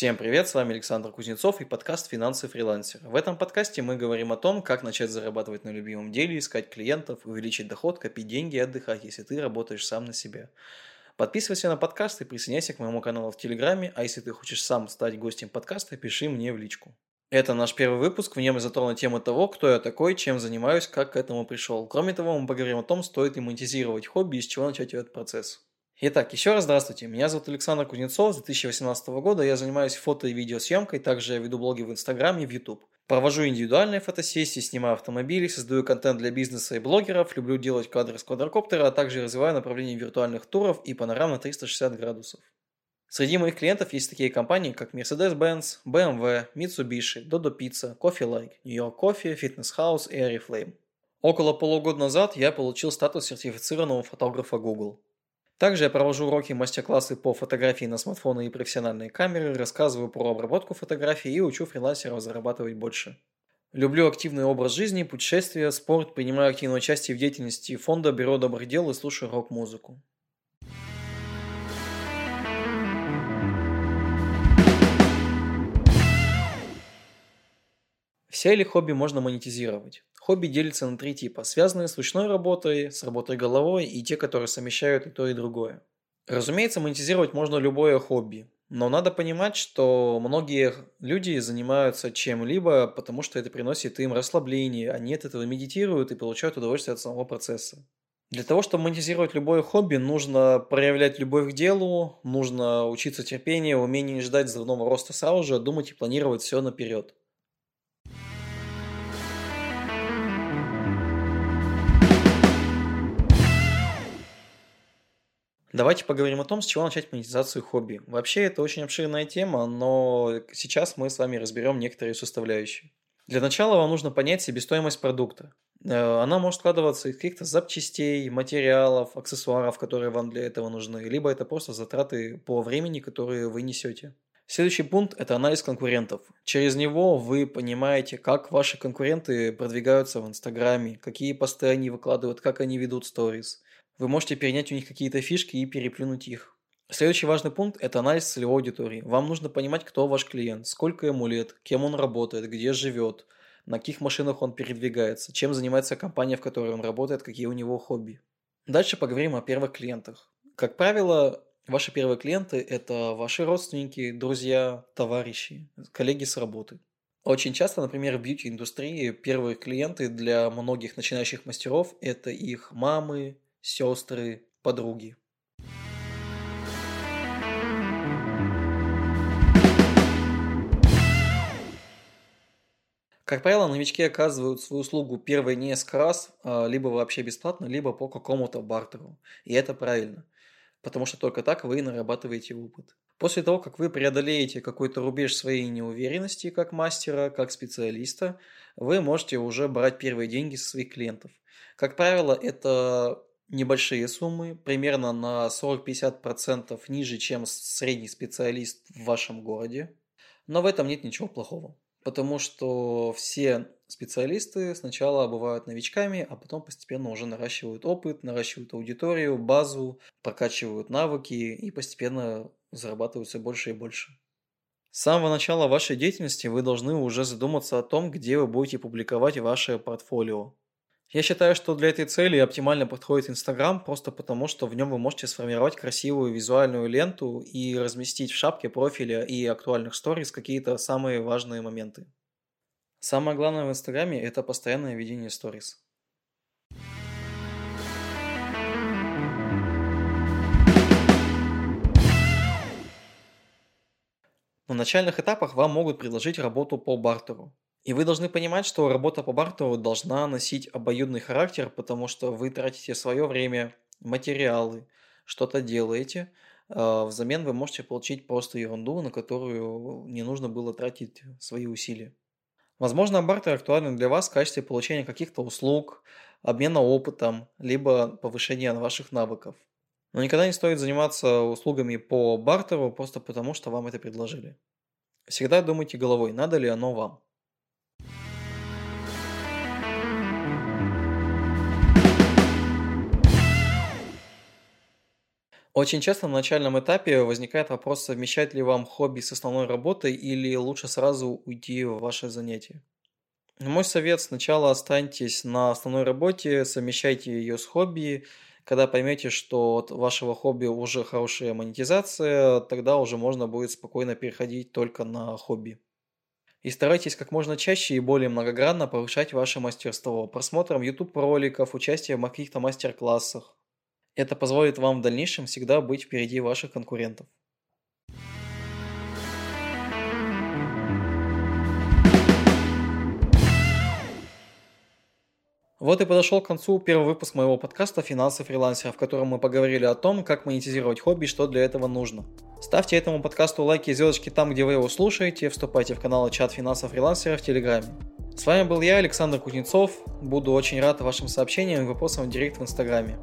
Всем привет, с вами Александр Кузнецов и подкаст «Финансы фрилансера». В этом подкасте мы говорим о том, как начать зарабатывать на любимом деле, искать клиентов, увеличить доход, копить деньги и отдыхать, если ты работаешь сам на себя. Подписывайся на подкаст и присоединяйся к моему каналу в Телеграме, а если ты хочешь сам стать гостем подкаста, пиши мне в личку. Это наш первый выпуск, в нем я затрону тему того, кто я такой, чем занимаюсь, как к этому пришел. Кроме того, мы поговорим о том, стоит ли монетизировать хобби и с чего начать этот процесс. Итак, еще раз здравствуйте. Меня зовут Александр Кузнецов. С 2018 года я занимаюсь фото и видеосъемкой. Также я веду блоги в Инстаграме и в YouTube. Провожу индивидуальные фотосессии, снимаю автомобили, создаю контент для бизнеса и блогеров, люблю делать кадры с квадрокоптера, а также развиваю направление виртуальных туров и панорам на 360 градусов. Среди моих клиентов есть такие компании, как Mercedes-Benz, BMW, Mitsubishi, Dodo Pizza, Coffee Like, New York Coffee, Fitness House и Oriflame. Около полугода назад я получил статус сертифицированного фотографа Google. Также я провожу уроки мастер-классы по фотографии на смартфоны и профессиональные камеры, рассказываю про обработку фотографий и учу фрилансеров зарабатывать больше. Люблю активный образ жизни, путешествия, спорт, принимаю активное участие в деятельности фонда Бюро добрых дел и слушаю рок-музыку. Все ли хобби можно монетизировать? Хобби делится на три типа, связанные с ручной работой, с работой головой и те, которые совмещают и то, и другое. Разумеется, монетизировать можно любое хобби, но надо понимать, что многие люди занимаются чем-либо, потому что это приносит им расслабление, они от этого медитируют и получают удовольствие от самого процесса. Для того, чтобы монетизировать любое хобби, нужно проявлять любовь к делу, нужно учиться терпению, умение ждать взрывного роста сразу же, а думать и планировать все наперед. Давайте поговорим о том, с чего начать монетизацию хобби. Вообще это очень обширная тема, но сейчас мы с вами разберем некоторые составляющие. Для начала вам нужно понять себестоимость продукта. Э, она может складываться из каких-то запчастей, материалов, аксессуаров, которые вам для этого нужны, либо это просто затраты по времени, которые вы несете. Следующий пункт – это анализ конкурентов. Через него вы понимаете, как ваши конкуренты продвигаются в Инстаграме, какие посты они выкладывают, как они ведут сторис – вы можете перенять у них какие-то фишки и переплюнуть их. Следующий важный пункт – это анализ целевой аудитории. Вам нужно понимать, кто ваш клиент, сколько ему лет, кем он работает, где живет, на каких машинах он передвигается, чем занимается компания, в которой он работает, какие у него хобби. Дальше поговорим о первых клиентах. Как правило, ваши первые клиенты – это ваши родственники, друзья, товарищи, коллеги с работы. Очень часто, например, в бьюти-индустрии первые клиенты для многих начинающих мастеров – это их мамы, сестры, подруги. Как правило, новички оказывают свою услугу первые несколько раз, а, либо вообще бесплатно, либо по какому-то бартеру. И это правильно, потому что только так вы нарабатываете опыт. После того, как вы преодолеете какой-то рубеж своей неуверенности как мастера, как специалиста, вы можете уже брать первые деньги со своих клиентов. Как правило, это небольшие суммы, примерно на 40-50% ниже, чем средний специалист в вашем городе. Но в этом нет ничего плохого, потому что все специалисты сначала бывают новичками, а потом постепенно уже наращивают опыт, наращивают аудиторию, базу, прокачивают навыки и постепенно зарабатывают все больше и больше. С самого начала вашей деятельности вы должны уже задуматься о том, где вы будете публиковать ваше портфолио. Я считаю, что для этой цели оптимально подходит Инстаграм, просто потому что в нем вы можете сформировать красивую визуальную ленту и разместить в шапке профиля и актуальных сторис какие-то самые важные моменты. Самое главное в Инстаграме – это постоянное ведение сторис. На начальных этапах вам могут предложить работу по бартеру. И вы должны понимать, что работа по бартеру должна носить обоюдный характер, потому что вы тратите свое время, материалы, что-то делаете, а взамен вы можете получить просто ерунду, на которую не нужно было тратить свои усилия. Возможно, бартер актуален для вас в качестве получения каких-то услуг, обмена опытом, либо повышения ваших навыков. Но никогда не стоит заниматься услугами по бартеру просто потому, что вам это предложили. Всегда думайте головой, надо ли оно вам. Очень часто на начальном этапе возникает вопрос, совмещать ли вам хобби с основной работой или лучше сразу уйти в ваше занятие. Мой совет – сначала останьтесь на основной работе, совмещайте ее с хобби. Когда поймете, что от вашего хобби уже хорошая монетизация, тогда уже можно будет спокойно переходить только на хобби. И старайтесь как можно чаще и более многогранно повышать ваше мастерство просмотром YouTube роликов, участием в каких-то мастер-классах. Это позволит вам в дальнейшем всегда быть впереди ваших конкурентов. Вот и подошел к концу первый выпуск моего подкаста «Финансы фрилансера», в котором мы поговорили о том, как монетизировать хобби и что для этого нужно. Ставьте этому подкасту лайки и звездочки там, где вы его слушаете, вступайте в канал чат финансов фрилансера в Телеграме. С вами был я, Александр Кузнецов. Буду очень рад вашим сообщениям и вопросам в директ в Инстаграме.